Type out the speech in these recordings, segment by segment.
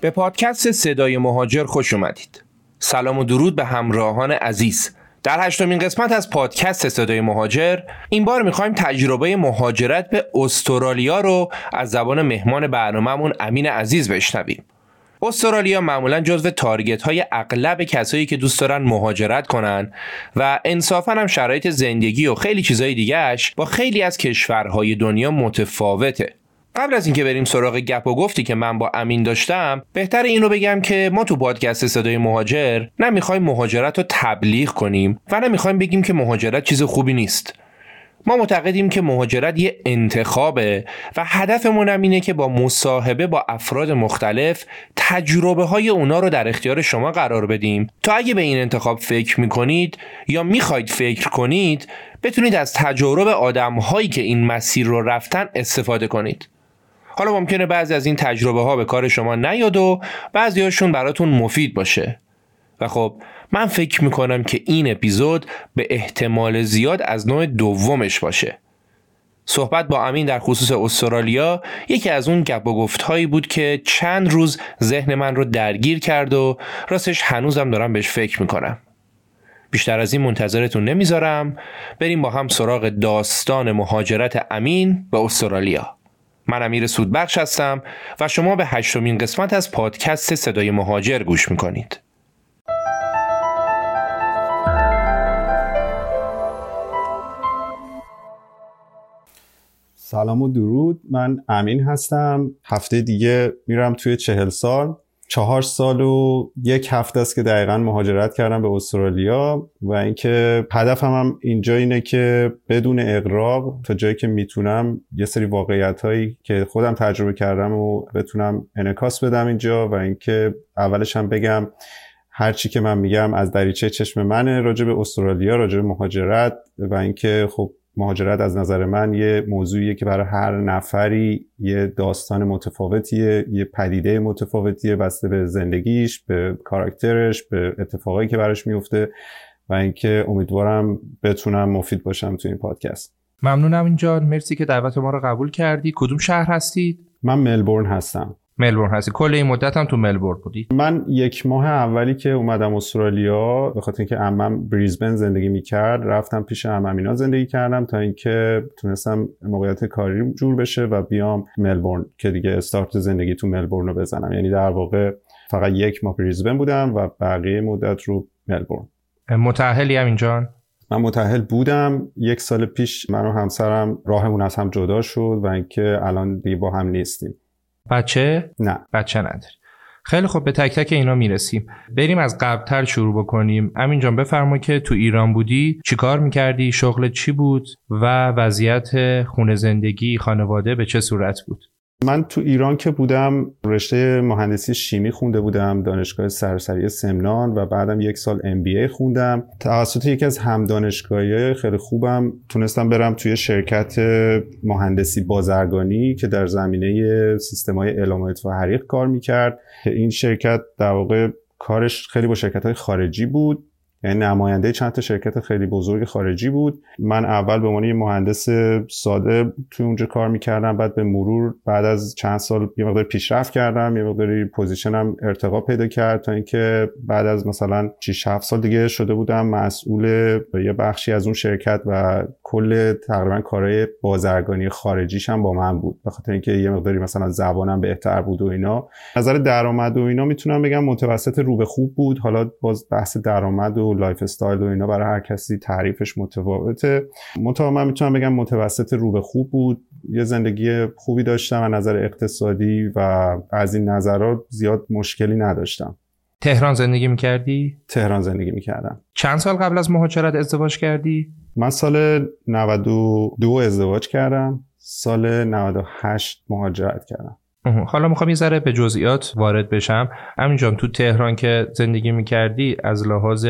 به پادکست صدای مهاجر خوش اومدید. سلام و درود به همراهان عزیز. در هشتمین قسمت از پادکست صدای مهاجر این بار می‌خوایم تجربه مهاجرت به استرالیا رو از زبان مهمان برنامهمون امین عزیز بشنویم. استرالیا معمولا جزو تارگت های اغلب کسایی که دوست دارن مهاجرت کنن و انصافا هم شرایط زندگی و خیلی چیزای دیگهش با خیلی از کشورهای دنیا متفاوته قبل از اینکه بریم سراغ گپ و گفتی که من با امین داشتم بهتر اینو بگم که ما تو پادکست صدای مهاجر نمی‌خوایم مهاجرت رو تبلیغ کنیم و نمی‌خوایم بگیم که مهاجرت چیز خوبی نیست. ما معتقدیم که مهاجرت یه انتخابه و هدفمون هم اینه که با مصاحبه با افراد مختلف تجربه های اونا رو در اختیار شما قرار بدیم. تا اگه به این انتخاب فکر می‌کنید یا می‌خواید فکر کنید بتونید از تجارب آدم هایی که این مسیر رو رفتن استفاده کنید. حالا ممکنه بعضی از این تجربه ها به کار شما نیاد و بعضی هاشون براتون مفید باشه. و خب من فکر می‌کنم که این اپیزود به احتمال زیاد از نوع دومش باشه. صحبت با امین در خصوص استرالیا یکی از اون گپ و گفت هایی بود که چند روز ذهن من رو درگیر کرد و راستش هنوزم دارم بهش فکر می‌کنم. بیشتر از این منتظرتون نمی‌ذارم. بریم با هم سراغ داستان مهاجرت امین به استرالیا. من امیر سودبخش هستم و شما به هشتمین قسمت از پادکست صدای مهاجر گوش می‌کنید. سلام و درود. من امین هستم. هفته دیگه میرم توی چهل سال. چهار سال و یک هفته است که دقیقا مهاجرت کردم به استرالیا و اینکه هدفم هم اینجا اینه که بدون اقراق تا جایی که می‌تونم یه سری واقعیت هایی که خودم تجربه کردم و بتونم انکاس بدم اینجا و اینکه اولش هم بگم هر چی که من میگم از دریچه چشم منه راجع به استرالیا راجع به مهاجرت و اینکه خب مهاجرت از نظر من یه موضوعیه که برای هر نفری یه داستان متفاوتیه یه پدیده متفاوتیه بسته به زندگیش به کاراکترش به اتفاقایی که براش میفته و اینکه امیدوارم بتونم مفید باشم تو این پادکست. ممنونم اینجا. مرسی که دعوت ما رو قبول کردی. کدوم شهر هستید؟ من ملبورن هستم. ملبورن هستی. کل این مدت هم تو ملبورن بودی؟ من یک ماه اولی که اومدم استرالیا به خاطر اینکه عمم بریزبن زندگی می‌کرد رفتم پیش عمم اینا زندگی کردم تا اینکه تونستم موقعیت کاری جور بشه و بیام ملبورن که دیگه استارت زندگی تو ملبورن رو بزنم. یعنی در واقع فقط یک ماه بریزبن بودم و بقیه مدت رو ملبورن. متأهلی هم اینجا؟ من متأهل بودم. یک سال پیش من و همسرم راهمون از هم جدا شد و اینکه الان دیگه با هم نیستیم. بچه؟ نه. بچه نداری. خیلی خب به تک تک اینا می‌رسیم. بریم از قبلتر شروع بکنیم. امین جان بفرما که تو ایران بودی چیکار می‌کردی؟ شغل چی بود؟ و وضعیت خونه زندگی خانواده به چه صورت بود؟ من تو ایران که بودم رشته مهندسی شیمی خونده بودم دانشگاه سرسری سمنان و بعدم یک سال MBA خوندم. توسط یکی از هم دانشگاهی خیلی خوبم تونستم برم توی شرکت مهندسی بازرگانی که در زمینه سیستم‌های اعلامات و حریق کار می‌کرد. این شرکت در واقع کارش خیلی با شرکت های خارجی بود. یعنی نماینده چند تا شرکت خیلی بزرگ خارجی بود. من اول به عنوان یه مهندس ساده توی اونجا کار می‌کردم بعد به مرور بعد از چند سال یه مقدار پیشرفت کردم یه مقداری position م ارتقا پیدا کرد تا اینکه بعد از مثلا 6 7 سال دیگه شده بودم مسئول یه بخشی از اون شرکت و کل تقریبا کارهای بازرگانی خارجیش هم با من بود. به خاطر اینکه یه مقداری مثلا زبانم بهتر بود و اینا. نظر درآمد و اینا می‌تونم بگم متوسط رو به خوب بود. حالا باز بحث درآمد و lifestyle و اینا برای هر کسی تعریفش متفاوته. متو من می‌تونم بگم متوسط رو به خوب بود. یه زندگی خوبی داشتم از نظر اقتصادی و از این نظرات زیاد مشکلی نداشتم. تهران زندگی می‌کردی؟ تهران زندگی می‌کردم. چند سال قبل از مهاجرت ازدواج کردی؟ من سال 92 ازدواج کردم. سال 98 مهاجرت کردم. حالا می‌خوام یه ذره به جزئیات وارد بشم. همینجان تو تهران که زندگی می‌کردی از لحاظ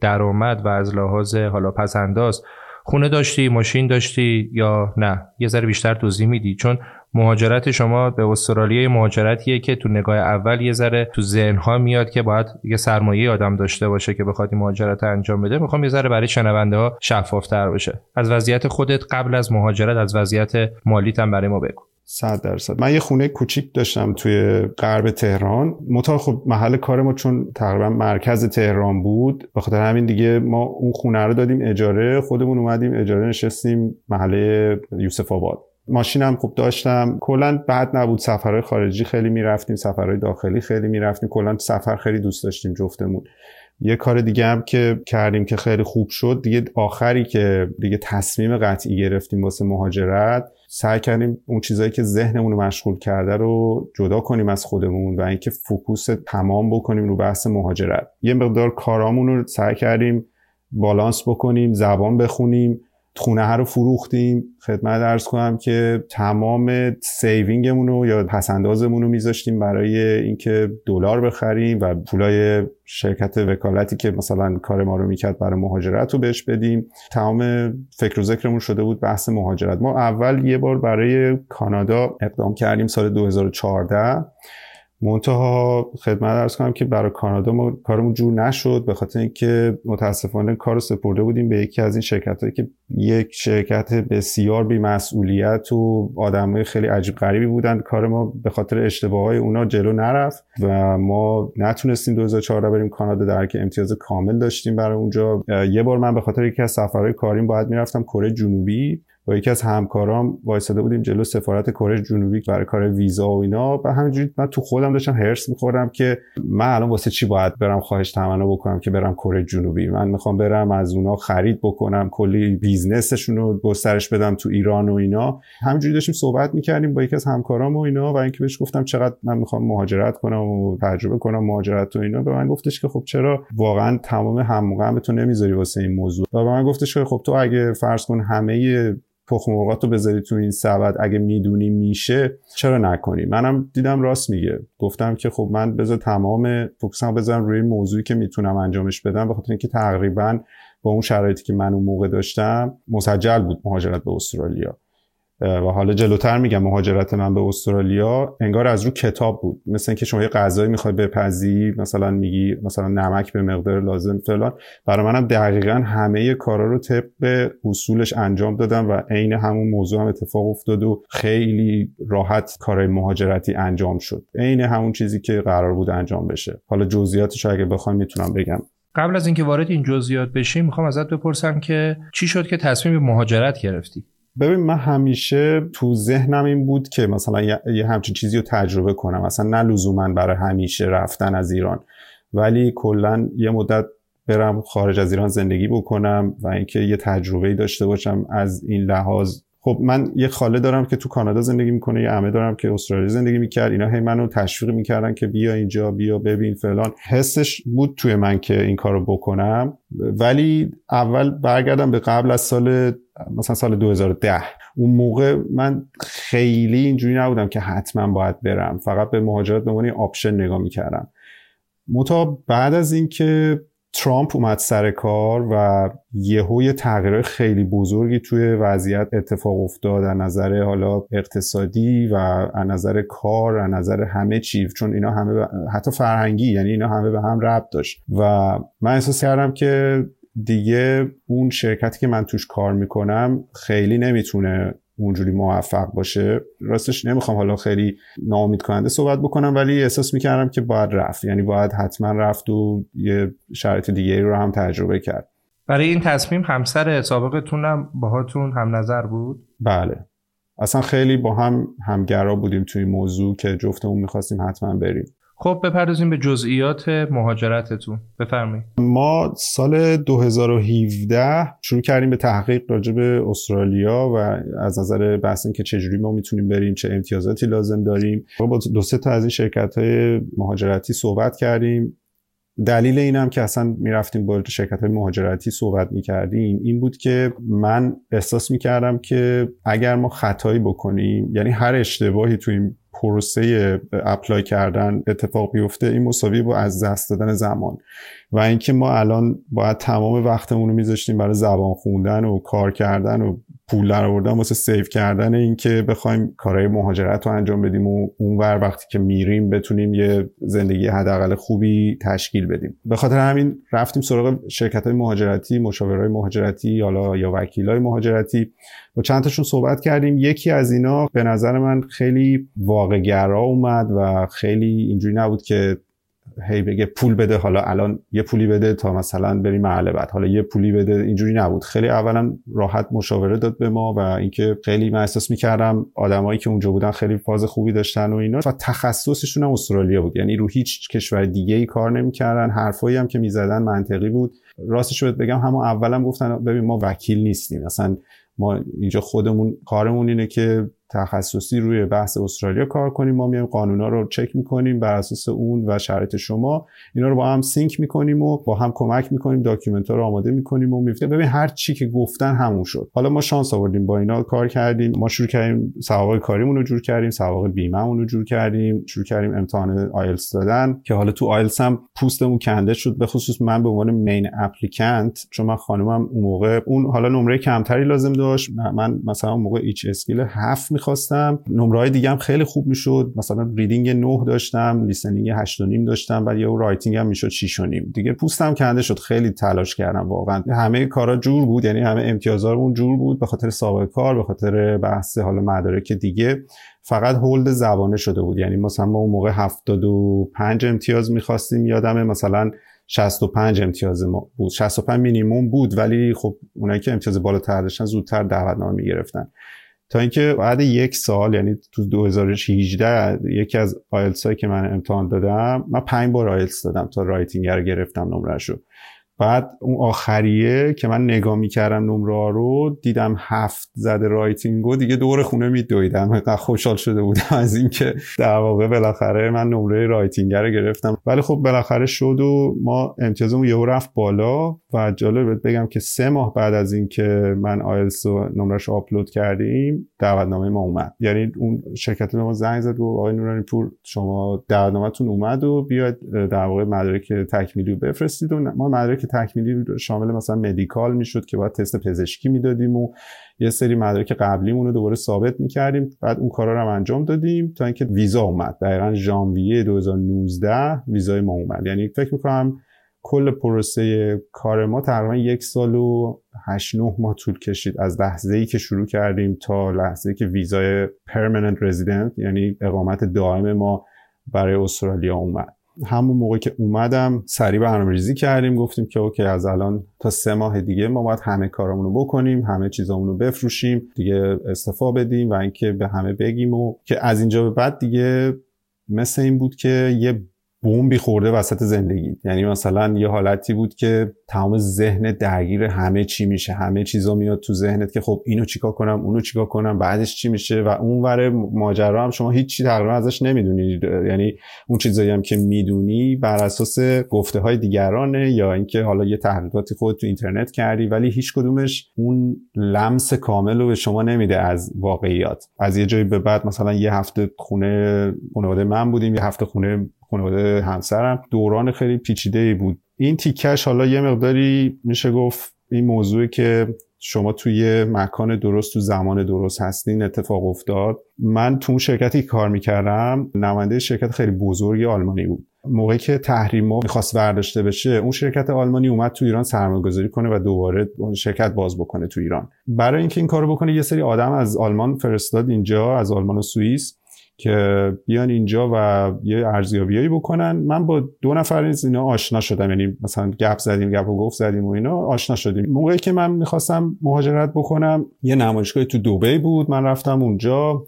درآمد و از لحاظ حالا پسنداز خونه داشتی ماشین داشتی یا نه؟ یه ذره بیشتر توضیح میدی؟ چون مهاجرت شما به استرالیا مهاجرتیه که تو نگاه اول یه ذره تو ذهن میاد که باید یه سرمایه آدم داشته باشه که بخواد این مهاجرت انجام بده. می‌خوام یه ذره برای شنونده ها شفافتر باشه از وضعیت خودت قبل از مهاجرت از وضعیت مالیت هم برای ما بگو. صد درصد. من یه خونه کوچیک داشتم توی غرب تهران. متا خب محل کار ما چون تقریبا مرکز تهران بود. به خاطر همین دیگه ما اون خونه رو دادیم اجاره. خودمون اومدیم اجاره نشستیم محله یوسف آباد. ماشینم خوب داشتم. کلا بعد نبود سفرهای خارجی خیلی می‌رفتیم سفرهای داخلی خیلی می‌رفتیم. کلا سفر خیلی دوست داشتیم جفتمون. یه کار دیگه هم که کردیم که خیلی خوب شد دیگه آخری که دیگه تصمیم قطعی گرفتیم واسه مهاجرت سعی کردیم اون چیزایی که ذهنمون رو مشغول کرده رو جدا کنیم از خودمون و اینکه فوکوس تمام بکنیم رو بحث مهاجرت. یه مقدار کارامون رو سعی کردیم بالانس بکنیم زبان بخونیم. خونه رو فروختیم. خدمت عرض کنم که تمام saving مون رو یا پس‌اندازمون رو میذاشتیم برای اینکه دلار بخریم و پولای شرکت وکالتی که مثلا کار ما رو می‌کرد برای مهاجرت رو بهش بدیم. تمام فکر و ذکرمون شده بود بحث مهاجرت. ما اول یه بار برای کانادا اقدام کردیم سال 2014 منتها خدمت عرض کنم که برای کانادا ما کارمون جور نشد به خاطر اینکه متاسفانه کار سپرده بودیم به یکی از این شرکت هایی که یک شرکت بسیار بی مسئولیت و آدمای خیلی عجیب غریبی بودن کار ما به خاطر اشتباه های اونا جلو نرفت و ما نتونستیم 2014 بریم کانادا در که امتیاز کامل داشتیم برای اونجا. یه بار من به خاطر یکی از سفرهای کاریم باید می‌رفتم کره جنوبی. با یکی از همکارام وایساده بودیم جلو سفارت کره جنوبی برای کار ویزا و اینا. و همینجوری من تو خودم داشتم حرص میخوردم که من الان واسه چی باید برم خواهش تمنا بکنم که برم کره جنوبی؟ من می‌خوام برم از اونا خرید بکنم کلی business شون رو گسترش بدم تو ایران و اینا. همینجوری داشتیم صحبت می‌کردیم با یکی از همکارام و اینا و اینکه بهش گفتم چقدر من می‌خوام مهاجرت کنم و تجربه کنم مهاجرت و اینا. به من گفتش که خب چرا واقعا تمام هم تو نمی‌ذاری واسه این موضوع؟ و به من گفتش که خب تو اگه فرض کن همه تخم مرغات رو بذاری تو این سبد اگه می‌دونی میشه. چرا نکنی؟ منم دیدم راست میگه. گفتم که خب من بذار تمام فوکسم بذارم روی موضوعی که می‌تونم انجامش بدم بخاطر اینکه تقریبا با اون شرایطی که من اون موقع داشتم مسجل بود مهاجرت به استرالیا. و حالا جلوتر میگم مهاجرت من به استرالیا انگار از رو کتاب بود. مثل اینکه شما یه غذایی می‌خوای بپزی مثلا میگی مثلا نمک به مقدار لازم فلان. برای منم دقیقا همه کارا رو طبق اصولش انجام دادم و عین همون موضوع هم اتفاق افتاد و خیلی راحت کارهای مهاجرتی انجام شد. عین همون چیزی که قرار بود انجام بشه. حالا جزئیاتش اگه بخوام می‌تونم بگم. قبل از اینکه وارد این جزئیات بشیم می‌خوام ازت بپرسم که چی شد که تصمیم به مهاجرت گرفتی؟ ببین من همیشه تو ذهنم این بود که مثلا یه همچین چیزی رو تجربه کنم. مثلا نه لزوما برای همیشه رفتن از ایران. ولی کلا یه مدت برم خارج از ایران زندگی بکنم و اینکه یه تجربه داشته باشم از این لحاظ خب من یه خاله دارم که تو کانادا زندگی می‌کنه یه عمه دارم که استرالیا زندگی می‌کرد. اینا هی منو تشویق می‌کردن که بیا اینجا بیا ببین فلان. حسش بود توی من که این کارو بکنم. ولی اول برگردم به قبل از سال مثلا سال 2010 اون موقع من خیلی اینجوری نبودم که حتما باید برم. فقط به مهاجرت به آپشن نگاه می‌کردم. متا بعد از اینکه ترامپ اومد سر کار و یهو یه تغییر خیلی بزرگی توی وضعیت اتفاق افتاد. از نظر حالا اقتصادی و از نظر کار از نظر همه چی چون اینا همه حتی فرهنگی یعنی اینا همه به هم ربط داشت. و من احساس کردم که دیگه اون شرکتی که من توش کار می‌کنم خیلی نمی‌تونه اونجوری موفق باشه. راستش نمی‌خوام حالا خیلی ناامید کننده صحبت بکنم ولی احساس می‌کردم که باید رفت. یعنی باید حتما رفت و یه شرایط دیگری رو هم تجربه کرد. برای این تصمیم همسر سابقتون هم باهاتون هم نظر بود؟ بله. اصلا خیلی با هم همگرا بودیم توی موضوع که جفتمون می‌خواستیم حتما بریم. خب بپردازیم به جزئیات مهاجرتتون. بفرمایید. ما سال 2017 شروع کردیم به تحقیق راجع به استرالیا و از نظر بحث که چجوری ما می‌تونیم بریم چه امتیازاتی لازم داریم. با دو سه تا از این شرکت های مهاجرتی صحبت کردیم. دلیل اینم که اصلا می‌رفتیم با شرکت های مهاجرتی صحبت می‌کردیم این بود که من احساس می‌کردم که اگر ما خطایی بکنیم یعنی هر اشتباهی تو این پروسه اپلای کردن اتفاق بیفته این مساوی با از دست دادن زمان. و اینکه ما الان باید تمام وقتمون رو میذاشتیم برای زبان خوندن و کار کردن و پول در آوردن واسه سیو کردن اینکه بخوایم کارهای مهاجرت رو انجام بدیم و اونور وقتی که میریم بتونیم یه زندگی حداقل خوبی تشکیل بدیم. به خاطر همین رفتیم سراغ شرکت های مهاجرتی مشاورای مهاجرتی حالا یا وکیل های مهاجرتی. با چند تاشون صحبت کردیم. یکی از اینا به نظر من خیلی واقعگرا اومد و خیلی اینجوری نبود که هی بگه پول بده حالا الان یه پولی بده تا مثلا بریم محل بعد. حالا یه پولی بده اینجوری نبود. خیلی اولا راحت مشاوره داد به ما و اینکه خیلی من احساس می‌کردم آدمایی که اونجا بودن خیلی فاز خوبی داشتن و اینا. و تخصصشون هم استرالیا بود. یعنی رو هیچ کشور دیگه ای کار نمی‌کردن. حرفایی هم که می‌زدن منطقی بود. راستش رو بگم همون اولم گفتن ببین ما وکیل نیستیم. مثلا ما اینجا خودمون کارمون اینه که تخصصی روی بحث استرالیا کار کنیم. ما میایم قانونا رو چک می‌کنیم بر اساس اون و شرایط شما. اینا رو با هم sync می‌کنیم و با هم کمک می‌کنیم. document رو آماده می‌کنیم و میفته ببین هر چی که گفتن همون شد. حالا ما شانس آوردیم با اینا کار کردیم. ما شروع کردیم سوابق کاریمون رو جور کردیم سوابق بیمهمون رو جور کردیم. شروع کردیم امتحان آیلتس دادن که حالا تو آیلتس هم پوستمون کنده شد. به خصوص من به عنوان main applicant چون من خانومم اون موقع اون حالا نمره کمتری لازم داشت. من مثلا اون موقع each skill 7 می‌خواستم. نمره های دیگه هم خیلی خوب می‌شد. مثلا reading 9 داشتم listening 8 و نیم داشتم ولی اون writing هم می‌شد 6 و نیم. دیگه پوستم کنده شد. خیلی تلاش کردم واقعا. همه کارا جور بود یعنی همه امتیازامون جور بود به خاطر سابقه کار به خاطر بحث حالا مدارک دیگه. فقط hold زبانه شده بود. یعنی مثلا ما اون موقع 75 امتیاز می‌خواستیم یادمه مثلا 65 امتیاز ما بود. 65 مینیموم بود ولی خب اونایی که امتیاز بالاتر داشتن زودتر دعوتنامه می‌گرفتن. تا اینکه بعد یک سال یعنی تو 2018 یکی از آیلتس هایی که من امتحان دادم من پنج بار آیلتس دادم تا writing رو گرفتم نمره شو بعد اون آخریه که من نگاه می‌کردم نمره رو دیدم هفت زده writing و دیگه دور خونه میدویدم. خوشحال شده بودم از اینکه در واقع بالاخره من نمره writing رو گرفتم. ولی خب بالاخره شد و ما امتیازمون یهو رفت بالا و جالب بگم که سه ماه بعد از اینکه من آیلتس و نمرش آپلود کردیم دعوتنامه ما اومد. یعنی اون شرکت به ما زنگ زد و آقای نورانی پور شما دعوتنامهتون اومد و بیاید در واقع مدارک تکمیلی رو بفرستید و ما مدارک تکمیلی شامل مثلا مدیکال می‌شد که باید تست پزشکی می‌دادیم و یه سری مدارک قبلیمون رو دوباره ثابت می‌کردیم. بعد اون کارا رو هم انجام دادیم تا اینکه ویزا اومد. دقیقا ژانویه 2019 ویزای ما اومد. یعنی فکر می‌کنم کل پروسه کار ما تقریبا یک سال و هشت نه ماه طول کشید از لحظه ای که شروع کردیم تا لحظه ای که ویزای پرمننت رزیدنت یعنی اقامت دائم ما برای استرالیا اومد. همون موقع که اومدم سریع برنامه ریزی کردیم گفتیم که اوکی از الان تا سه ماه دیگه ما باید همه کارامون رو بکنیم همه چیزامون رو بفروشیم دیگه استفا بدیم و اینکه به همه بگیم و که از اینجا به بعد دیگه مثل این بود که یه بمبی خورده وسط زندگی. یعنی مثلا یه حالتی بود که تمام ذهن درگیر همه چی میشه. همه چیزا میاد تو ذهنت که خب اینو چیکار کنم اونو چیکار کنم بعدش چی میشه و اون ور ماجرا هم شما هیچی تقریبا ازش نمی‌دونی. یعنی اون چیزایی هم که می‌دونی بر اساس گفته های دیگرانه یا اینکه حالا یه تحقیقاتی خود تو اینترنت کردی ولی هیچ کدومش اون لمس کامل رو به شما نمیده از واقعیات. از یه جایی به بعد مثلا یه هفته خونه خانواده من بودیم یه هفته خونه خانواده همسرم. دوران خیلی پیچیده ای بود. این تیکش حالا یه مقداری میشه گفت این موضوعی که شما توی مکان درست تو زمان درست هستین اتفاق افتاد. من تو اون شرکتی کار می‌کردم نماینده شرکت خیلی بزرگی آلمانی بود. موقعی که تحریم می‌خواست برداشته بشه اون شرکت آلمانی اومد تو ایران سرمایه گذاری کنه و دوباره شرکت باز بکنه تو ایران. برای اینکه این کارو بکنه یه سری آدم از آلمان فرستاد اینجا از آلمان و سوئیس. که بیان اینجا و یه ارزیابیایی بکنن. من با دو نفر از اینا آشنا شدم. یعنی مثلا گپ زدیم گپ و گفت زدیم و اینا آشنا شدیم. موقعی که من می‌خواستم مهاجرت بکنم یه نمایشگاه تو دوبی بود. من رفتم اونجا.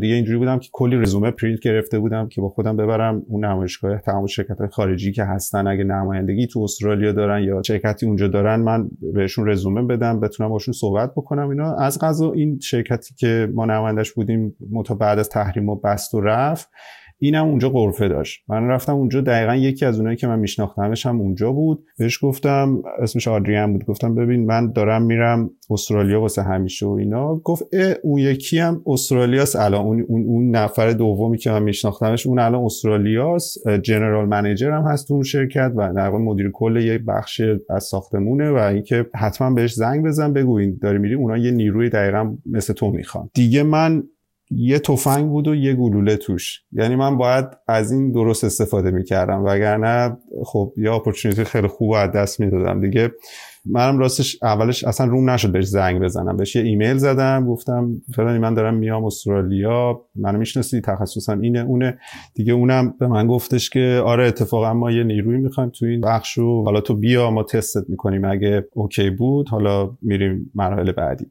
دیگه اینجوری بودم که کلی رزومه پرینت گرفته بودم که با خودم ببرم. اون نمایشگاه تمام شرکت خارجی که هستن اگه نمایندگی تو استرالیا دارن یا شرکتی اونجا دارن من بهشون رزومه بدم. بتونم باشون صحبت بکنم اینا. از قضا این شرکتی که ما نمایندش بودیم متا بعد از تحریم و بست و رفت. اینم اونجا قرفه داشت. من رفتم اونجا دقیقا یکی از اونایی که من میشناختمش هم اونجا بود. بهش گفتم اسمش آدریان بود. گفتم ببین من دارم میرم استرالیا واسه همیشه و اینا. گفت اون یکی هم استرالیاس الان. اون, اون, نفر دومی که من میشناختمش اون الان استرالیاس جنرال منیجر هم هست تو اون شرکت و در مدیر کل یه بخش از ساختمونه و اینکه حتما بهش زنگ بزن بگو این داری میری. اونا یه نیروی دقیقا مثل تو می‌خوان. دیگه من یه تفنگ بود و یه گلوله توش. یعنی من باید از این درست استفاده می‌کردم. وگرنه خب یه opportunity خیلی خوب از دست می‌دادم. دیگه منم راستش اولش اصلا روم نشد بهش زنگ بزنم. بهش یه ایمیل زدم گفتم فلانی من دارم میام استرالیا منو می‌شناسی تخصصم اینه اونه. دیگه اونم به من گفتش که آره اتفاقا ما یه نیروی می‌خوایم تو این بخش حالا تو بیا ما تستت می‌کنیم. اگه OK بود حالا میریم مراحل بعدی.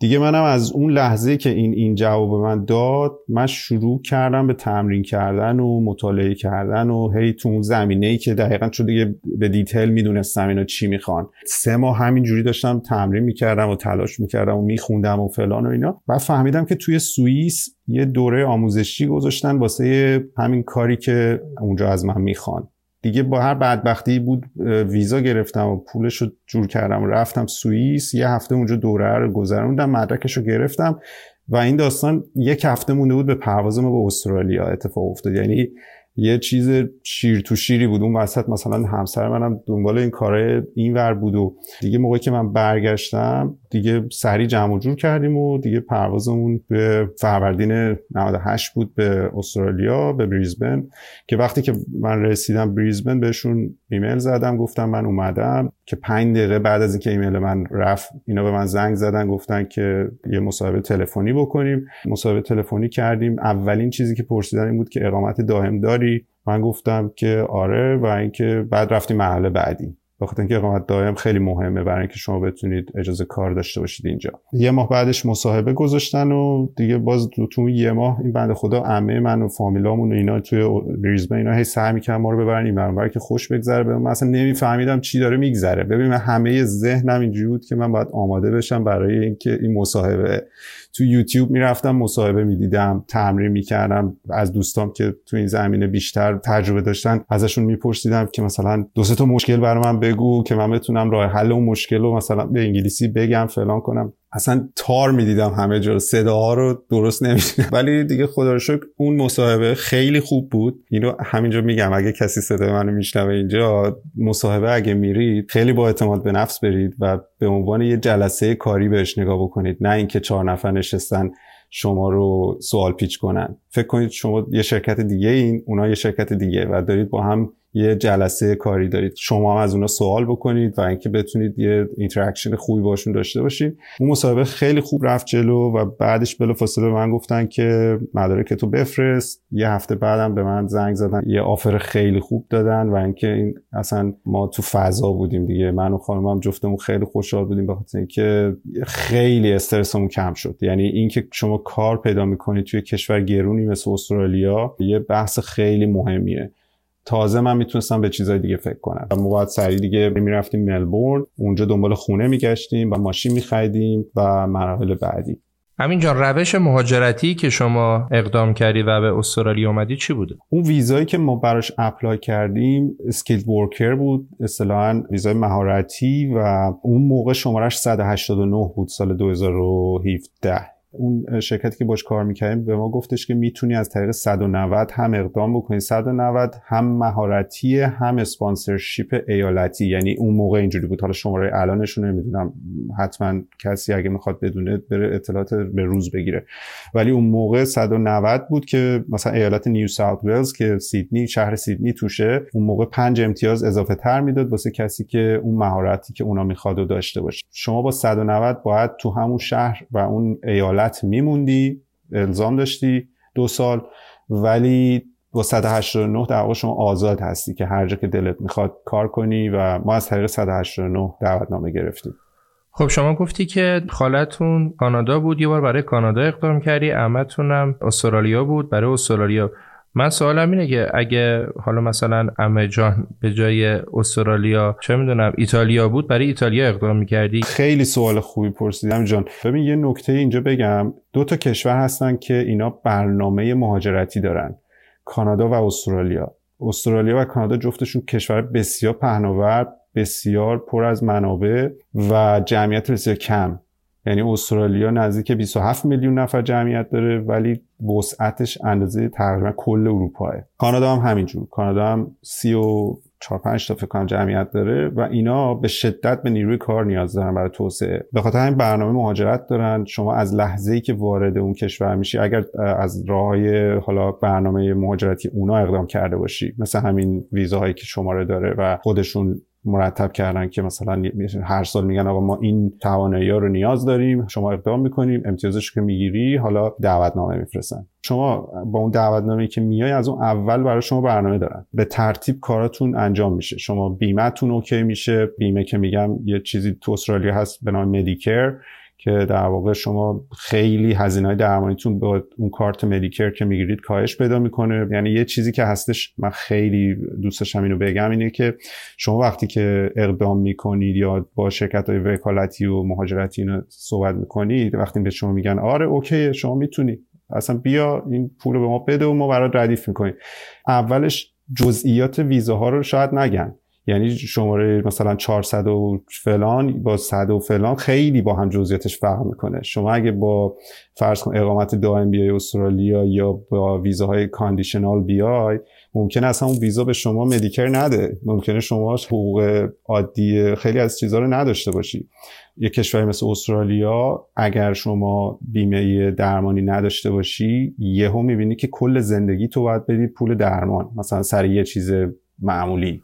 دیگه منم از اون لحظه که این این جواب من داد من شروع کردم به تمرین کردن و مطالعه کردن و هی تو اون زمینه ای که دقیقا چون دیگه به دیتیل می‌دونستم اینا چی می‌خوان. سه ماه همینجوری داشتم تمرین می‌کردم و تلاش می‌کردم و میخوندم و فلان و اینا. و فهمیدم که توی سوئیس یه دوره آموزشی گذاشتن واسه همین کاری که اونجا از من می‌خوان. دیگه با هر بدبختی بود ویزا گرفتم و پولش رو جور کردم رفتم سوئیس یه هفته اونجا دوره رو گذروندم مدرکش رو گرفتم و این داستان یک هفته مونده بود به پرواز ما به استرالیا اتفاق افتاد. یعنی یه چیز شیر تو شیری بود. اون وسط مثلا همسر منم دنبال این کاره این ور بود و دیگه موقعی که من برگشتم دیگه سریع جمع جور کردیم و دیگه پروازمون به فروردین 98 بود به استرالیا به بریزبن که وقتی که من رسیدم بریزبن بهشون ایمیل زدم گفتم من اومدم. که پنج دقیقه بعد از اینکه ایمیل من رفت اینا به من زنگ زدن گفتن که یه مصاحبه تلفنی بکنیم. مصاحبه تلفنی کردیم. اولین چیزی که پرسیدن این بود که اقامت دائم داری؟ من گفتم که آره و اینکه بعد رفتیم محل بعدی. بخاطر اینکه اقامت دائم خیلی مهمه برای اینکه شما بتونید اجازه کار داشته باشید اینجا. یه ماه بعدش مصاحبه گذاشتن و دیگه باز تو, یه ماه این بنده خدا عمه من و فامیلامون و اینا توی بریزبن اینا هی سعی می‌کردن ما رو ببرن این که خوش بگذره. به من اصلا نمیفهمیدم چی داره میگذره. ببین من همه ذهنم اینجوری بود که من باید آماده بشم برای اینکه این مصاحبه. تو یوتیوب می‌رفتم مصاحبه می‌دیدم تمرین می‌کردم. از دوستام که تو این زمینه بیشتر تجربه داشتن ازشون میپرسیدم که مثلا دو تا مشکل برای بگو که من بتونم راه حل اون مشکل رو مثلا به انگلیسی بگم فلان کنم. اصلا تار می‌دیدم همه جا. صداها رو درست نمی‌دیدم ولی دیگه خدا رو شکر اون مصاحبه خیلی خوب بود. اینو همینجا میگم اگه کسی صدای منو میشنوه اینجا مصاحبه اگه میرید خیلی با اعتماد به نفس برید و به عنوان یه جلسه کاری بهش نگاه بکنید. نه اینکه چهار نفر نشستن شما رو سوال پیچ کنن. فکر کنید شما یه شرکت دیگه این اونا یه شرکت دیگه و دارید با هم یه جلسه کاری دارید. شما هم از اونا سوال بکنید و اینکه بتونید یه interaction خوبی باشون داشته باشید. اون مصاحبه خیلی خوب رفت جلو و بعدش بلافاصله به من گفتن که مدارک تو بفرست. یه هفته بعدم به من زنگ زدن یه آفر خیلی خوب دادن و اینکه این اصلا ما تو فضا بودیم دیگه. من و خانمم جفتمون خیلی خوشحال بودیم به خاطر اینکه خیلی استرسمون کم شد. یعنی اینکه شما کار پیدا می‌کنید توی کشور گرونی مثل استرالیا یه بحث خیلی مهمیه. تازه من می‌تونستم به چیزای دیگه فکر کنم. و ما باید سریع دیگه می‌رفتیم ملبورن اونجا دنبال خونه میگشتیم و ماشین میخریدیم و مراحل بعدی. امین جان روش مهاجرتی که شما اقدام کردی و به استرالیا اومدی چی بوده؟ اون ویزایی که ما براش apply کردیم skilled worker بود اصطلاحا ویزای مهارتی و اون موقع شمارش 189 بود سال 2017 اون شرکتی که باش کار می‌کردیم به ما گفتش که می‌تونی از طریق 190 هم اقدام بکنی. 190 هم مهارتی هم sponsorship ایالتی. یعنی اون موقع اینجوری بود. حالا شماره الانشون نمی‌دونم. حتما کسی اگه می‌خواد بدونه بره اطلاعات به روز بگیره. ولی اون موقع 190 بود که مثلا ایالت نیو ساوت ولز که سیدنی شهر سیدنی توشه اون موقع پنج امتیاز اضافه تر می‌داد واسه کسی که اون مهارتی که اونا می‌خواد داشته باشه. شما با 190 باید تو همون شهر و اون ایالت میموندی الزام داشتی دو سال ولی با 189 در واقع شما آزاد هستی که هر جا که دلت می‌خواد کار کنی و ما از طریق 189 دعوتنامه گرفتیم. خب شما گفتی که خالتون کانادا بود یه بار برای کانادا اقدام کردی احمدتونم استرالیا بود برای استرالیا من سوالم اینه که اگه حالا مثلا امه جان به جای استرالیا چه می‌دونم ایتالیا بود برای ایتالیا اقدام می‌کردی؟ خیلی سوال خوبی پرسیدم جان. ببین یه نکته اینجا بگم. دو تا کشور هستن که اینا برنامه مهاجرتی دارن کانادا و استرالیا. استرالیا و کانادا جفتشون کشور بسیار پهناور بسیار پر از منابع و جمعیت بسیار کم. یعنی استرالیا نزدیک 27 میلیون نفر جمعیت داره ولی وسعتش اندازه تقریبا کل اروپاه. کانادا هم همینجور. کانادا هم 34 5 تا فکر جمعیت داره و اینا به شدت به نیروی کار نیاز دارن برای توسعه. به خاطر همین برنامه مهاجرت دارن. شما از لحظه ای که وارد اون کشور میشی اگر از راههای حالا برنامه مهاجرتی اونا اقدام کرده باشی مثل همین ویزاهایی که شماره داره و خودشون مرتب کردن که مثلا هر سال میگن آقا ما این توانایی رو نیاز داریم شما اقدام می‌کنیم امتیازش که می‌گیری حالا دعوتنامه میفرستن. شما با اون دعوتنامه که میای از اون اول برای شما برنامه دارن. به ترتیب کاراتون انجام میشه. شما بیمهتون اوکی میشه. بیمه که میگم یه چیزی تو استرالیا هست به نام مدیکر که در واقع شما خیلی هزینه درمانیتون با اون کارت مدیکر که می‌گیرید کاهش پیدا می‌کنه. یعنی یه چیزی که هستش من خیلی دوست اینو بگم اینه که شما وقتی که اقدام می‌کنید یا با شرکت های وکالتی و مهاجرتی اینو صحبت می‌کنید وقتی به شما میگن آره okay شما می‌تونی. اصلا بیا این پول رو به ما بده و ما برات ردیف می‌کنیم. اولش جزئیات ویزاها رو شاید نگن. یعنی شماره مثلا 400 و فلان با 100 و فلان خیلی با هم جزئیاتش فرق می‌کنه. شما اگه با فرض کن اقامت دائم بیای استرالیا یا با ویزاهای conditional بیای ممکنه اصلا اون ویزا به شما مدیکر نده. ممکنه شما حقوق عادی خیلی از چیزها رو نداشته باشی. یه کشوری مثل استرالیا اگر شما بیمه درمانی نداشته باشی یهو می‌بینی که کل زندگی تو باید بدی پول درمان. مثلا سر یه چیز معمولی.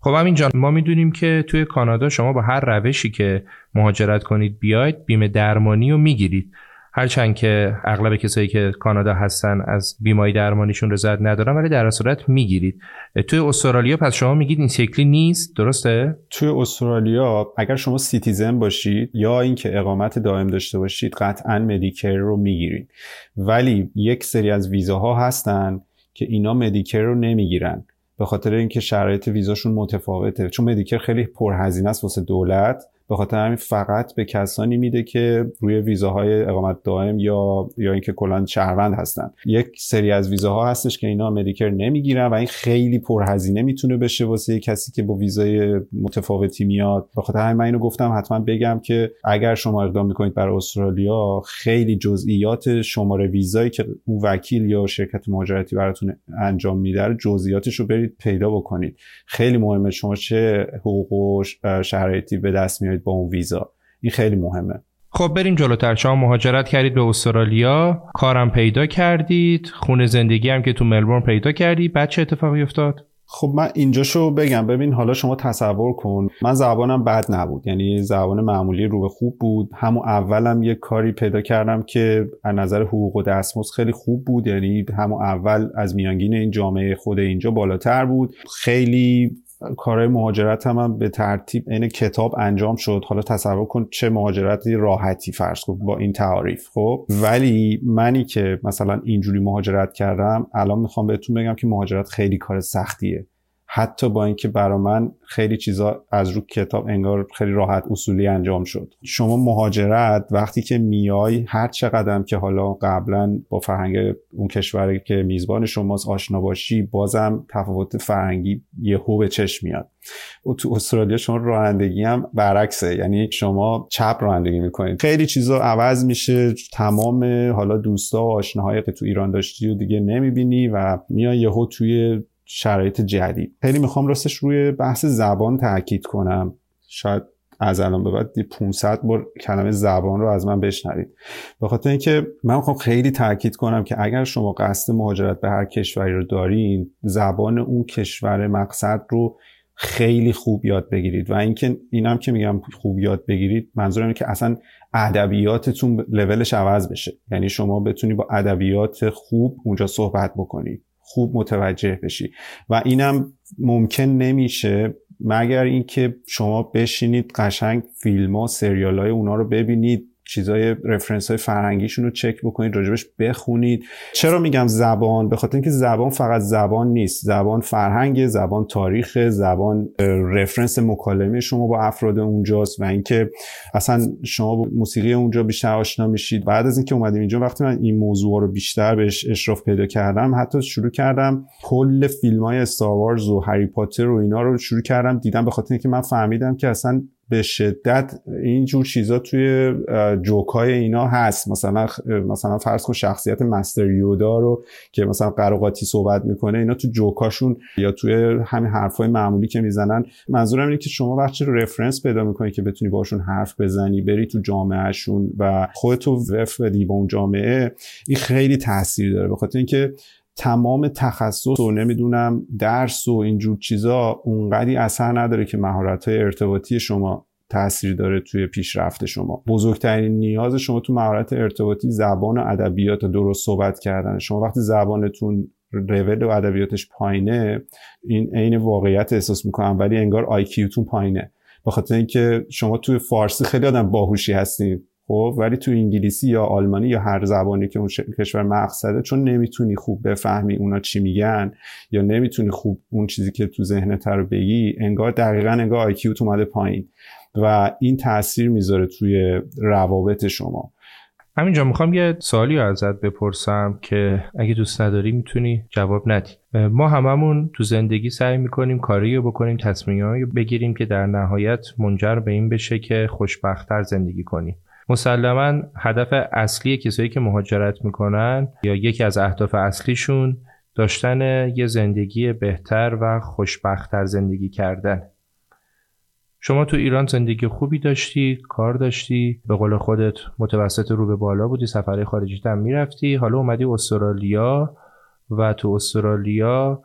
خب همین جان ما می‌دونیم که توی کانادا شما با هر روشی که مهاجرت کنید بیاید بیمه درمانی رو می‌گیرید. هرچند که اغلب کسایی که کانادا هستن از بیمای درمانیشون رضایت ندارن ولی در صورت می‌گیرید. توی استرالیا پس شما میگید این شکلی نیست؟ درسته؟ توی استرالیا اگر شما citizen باشید یا اینکه اقامت دائم داشته باشید قطعا Medicare رو می‌گیرید. ولی یک سری از ویزاها هستن که اینا Medicare رو نمی‌گیرن. به خاطر اینکه شرایط ویزاشون متفاوته. چون Medicare خیلی پرهزینه است واسه دولت. به خاطر همین فقط به کسانی میده که روی ویزاهای اقامت دائم یا یا اینکه کلا شهروند هستن. یک سری از ویزاها هستش که اینا Medicare نمی‌گیرن و این خیلی پرهزینه می‌تونه بشه واسه کسی که با ویزای متفاوتی میاد. به خاطر همین من اینو گفتم حتما بگم که اگر شما اقدام می‌کنید برای استرالیا خیلی جزئیات شماره ویزایی که اون وکیل یا شرکت مهاجرتی براتون انجام میده جزئیاتش رو برید پیدا بکنید. خیلی مهمه شما چه حقوق و شرایطی به دست میارید. با اون ویزا. این خیلی مهمه. خب بریم جلوتر. شما مهاجرت کردید به استرالیا کارم پیدا کردید خونه زندگی هم که تو ملبورن پیدا کردی. بعد چه اتفاقی افتاد؟ خب من اینجاشو بگم. ببین حالا شما تصور کن. من زبانم بد نبود. یعنی زبان معمولی رو به خوب بود. همون اولم یه کاری پیدا کردم که از نظر حقوق و دستمزد خیلی خوب بود. یعنی همون اول از میانگین این جامعه خود اینجا بالاتر بود. خیلی کارهای مهاجرت هم, هم به ترتیب این کتاب انجام شد. حالا تصور کن چه مهاجرتی راحتی فرض کن با این تعاریف خب؟ ولی منی که مثلا اینجوری مهاجرت کردم الان می‌خوام بهتون بگم که مهاجرت خیلی کار سختیه. حتی با اینکه برا من خیلی چیزا از رو کتاب انگار خیلی راحت اصولی انجام شد. شما مهاجرت وقتی که میای هر چقدر که حالا قبلا با فرهنگ اون کشوری که میزبان شماست آشنا باشی بازم تفاوت فرهنگی یهو به چشم میاد. و تو استرالیا شما رانندگی هم برعکسه. یعنی شما چپ رانندگی می‌کنید. خیلی چیزا عوض میشه. تمام حالا دوستا و آشناهایی که تو ایران داشتی و دیگه نمی‌بینی و میای یهو توی شرایط جدید. خیلی می‌خوام راستش روی بحث زبان تاکید کنم. شاید از الان به بعد 500 بار کلمه زبان رو از من بشنوید. به خاطر اینکه من می‌خوام خیلی تاکید کنم که اگر شما قصد مهاجرت به هر کشوری رو دارین زبان اون کشور مقصد رو خیلی خوب یاد بگیرید. و اینکه اینم که میگم خوب یاد بگیرید منظورم اینه که اصلا ادبیاتتون لولش عوض بشه. یعنی شما بتونی با ادبیات خوب اونجا صحبت بکنید خوب متوجه بشی. و اینم ممکن نمیشه مگر اینکه شما بشینید قشنگ فیلم ها سریال های اونا رو ببینید. چیزای رفرنس های فرهنگیشون رو چک بکنید راجبش بخونید. چرا میگم زبان؟ به خاطر اینکه زبان فقط زبان نیست. زبان فرهنگ زبان تاریخ زبان رفرنس مکالمه شما با افراد اونجاست و اینکه اصلا شما با موسیقی اونجا بیشتر آشنا میشید. بعد از اینکه اومدیم اینجا وقتی من این موضوع رو بیشتر بهش اشراف پیدا کردم حتی شروع کردم کل فیلم های استاروارز و هری پاتر و اینا رو شروع کردم. دیدم به خاطر اینکه من فهمیدم که اصلا به شدت اینجور چیزا توی جوکای اینا هست. مثلا مثلا فرض کن شخصیت مستر یودا رو که مثلا قراقاتی صحبت می‌کنه اینا تو جوکاشون یا توی همین حرفای معمولی که می‌زنن منظورم اینه که شما وقتی رفرنس پیدا می‌کنی که بتونی باشون حرف بزنی بری تو جامعهشون و خودتو وف بدی با اون جامعه این خیلی تاثیر داره. به خاطر اینکه تمام تخصص و نمی‌دونم درس و اینجور چیزا اونقدی اثر نداره که مهارت های ارتباطی شما تاثیر داره توی پیشرفت شما. بزرگترین نیاز شما تو مهارت ارتباطی زبان و ادبیات درست صحبت کردن شما وقتی زبانتون رول و ادبیاتش پایینه این عین واقعیت احساس می‌کنم ولی انگار آیکیوتون پایینه. به خاطر اینکه شما توی فارسی خیلی آدم باهوشی هستید خب ولی تو انگلیسی یا آلمانی یا هر زبانی که اون کشور مقصده چون نمی‌تونی خوب بفهمی اونا چی میگن یا نمی‌تونی خوب اون چیزی که تو ذهنت رو بگی انگار دقیقا انگار آیکیوت اومده پایین و این تاثیر می‌ذاره توی روابط شما. همینجا می‌خوام یه سوالی ازت بپرسم که اگه دوست نداری می‌تونی جواب ندی. ما هممون تو زندگی سعی می‌کنیم کاری رو بکنیم تصمیمی بگیریم که در نهایت منجر به این بشه که خوشبختتر زندگی کنیم. مسلما هدف اصلی کسایی که مهاجرت می‌کنن یا یکی از اهداف اصلیشون داشتن یه زندگی بهتر و خوشبختتر زندگی کردن. شما تو ایران زندگی خوبی داشتی کار داشتی به قول خودت متوسط رو به بالا بودی سفرهای خارجی هم می‌رفتی حالا اومدی استرالیا و تو استرالیا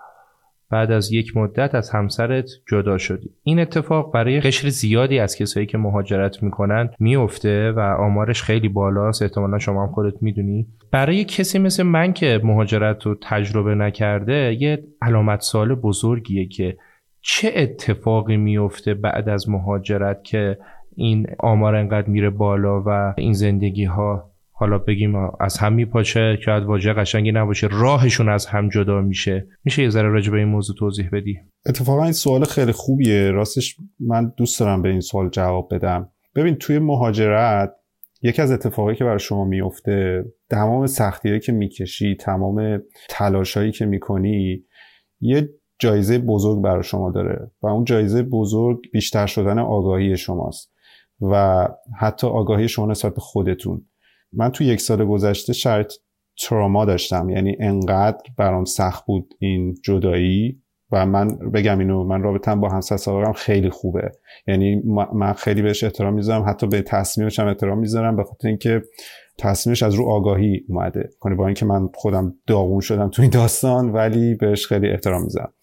بعد از یک مدت از همسرت جدا شدی. این اتفاق برای قشر زیادی از کسایی که مهاجرت می‌کنن میفته و آمارش خیلی بالاست. احتمالا شما هم خودت می‌دونی. برای کسی مثل من که مهاجرت رو تجربه نکرده یه علامت سال بزرگیه که چه اتفاقی میفته بعد از مهاجرت که این آمار انقدر میره بالا و این زندگی ها حالا بگیم از هم میپاچه که واژه قشنگی نباشه راهشون از هم جدا میشه. میشه یه ذره راجع به این موضوع توضیح بدی؟ اتفاقا این سوال خیلی خوبیه. راستش من دوست دارم به این سوال جواب بدم. ببین توی مهاجرت یکی از اتفاقایی که برای شما میفته تمام سختیایی که می‌کشی تمام تلاشایی که می‌کنی یه جایزه بزرگ برای شما داره و اون جایزه بزرگ بیشتر شدن آگاهی شماست و حتی آگاهی شما نسبت به خودتون. من تو یک سال گذشته شرط تراما داشتم. یعنی انقدر برام سخت بود این جدایی و من بگم اینو من رابطم با همسر سابقم خیلی خوبه. یعنی من خیلی بهش احترام می‌ذارم حتی به تصمیمش هم احترام می‌ذارم به خاطر اینکه تصمیمش از رو آگاهی اومده. کنه با اینکه من خودم داغون شدم تو این داستان ولی بهش خیلی احترام می‌ذارم.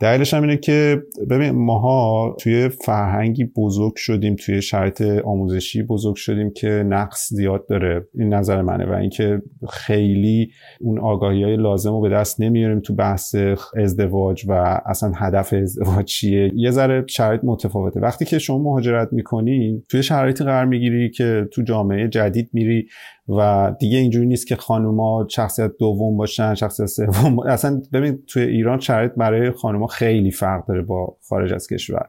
دلیلش هم اینه که ببین ماها توی فرهنگی بزرگ شدیم توی شرایط آموزشی بزرگ شدیم که نقص زیاد داره. این نظر منه و اینکه خیلی اون آگاهی های لازم رو به دست نمیاریم تو بحث ازدواج و اصلا هدف ازدواج چیه. یه ذره شرایط متفاوته. وقتی که شما مهاجرت می‌کنین توی شرایطی قرار می‌گیری که تو جامعه جدید میری و دیگه اینجوری نیست که خانوما شخصیت دوم باشن شخصیت سوم اصلا ببین توی ایران شرایط برای خانوما خیلی فرق داره با خارج از کشور.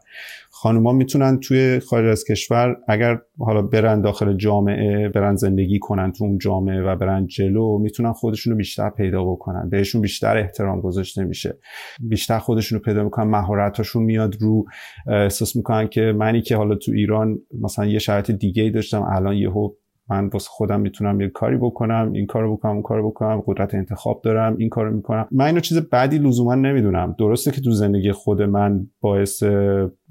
خانوما می‌تونن توی خارج از کشور اگر حالا برن داخل جامعه برن زندگی کنن تو اون جامعه و برن جلو می‌تونن خودشون رو بیشتر پیدا بکنن. بهشون بیشتر احترام گذاشته میشه. بیشتر خودشون رو پیدا می‌کنن مهارتاشون میاد رو احساس می‌کنن که منی که حالا تو ایران مثلا یه شرایط دیگه ای داشتم الان یهو من واسه خودم می‌تونم یه کاری بکنم این کارو بکنم اون کارو بکنم قدرت انتخاب دارم این کارو می‌کنم. من اینو چیز بدی لزوما نمی‌دونم. درسته که تو زندگی خود من باعث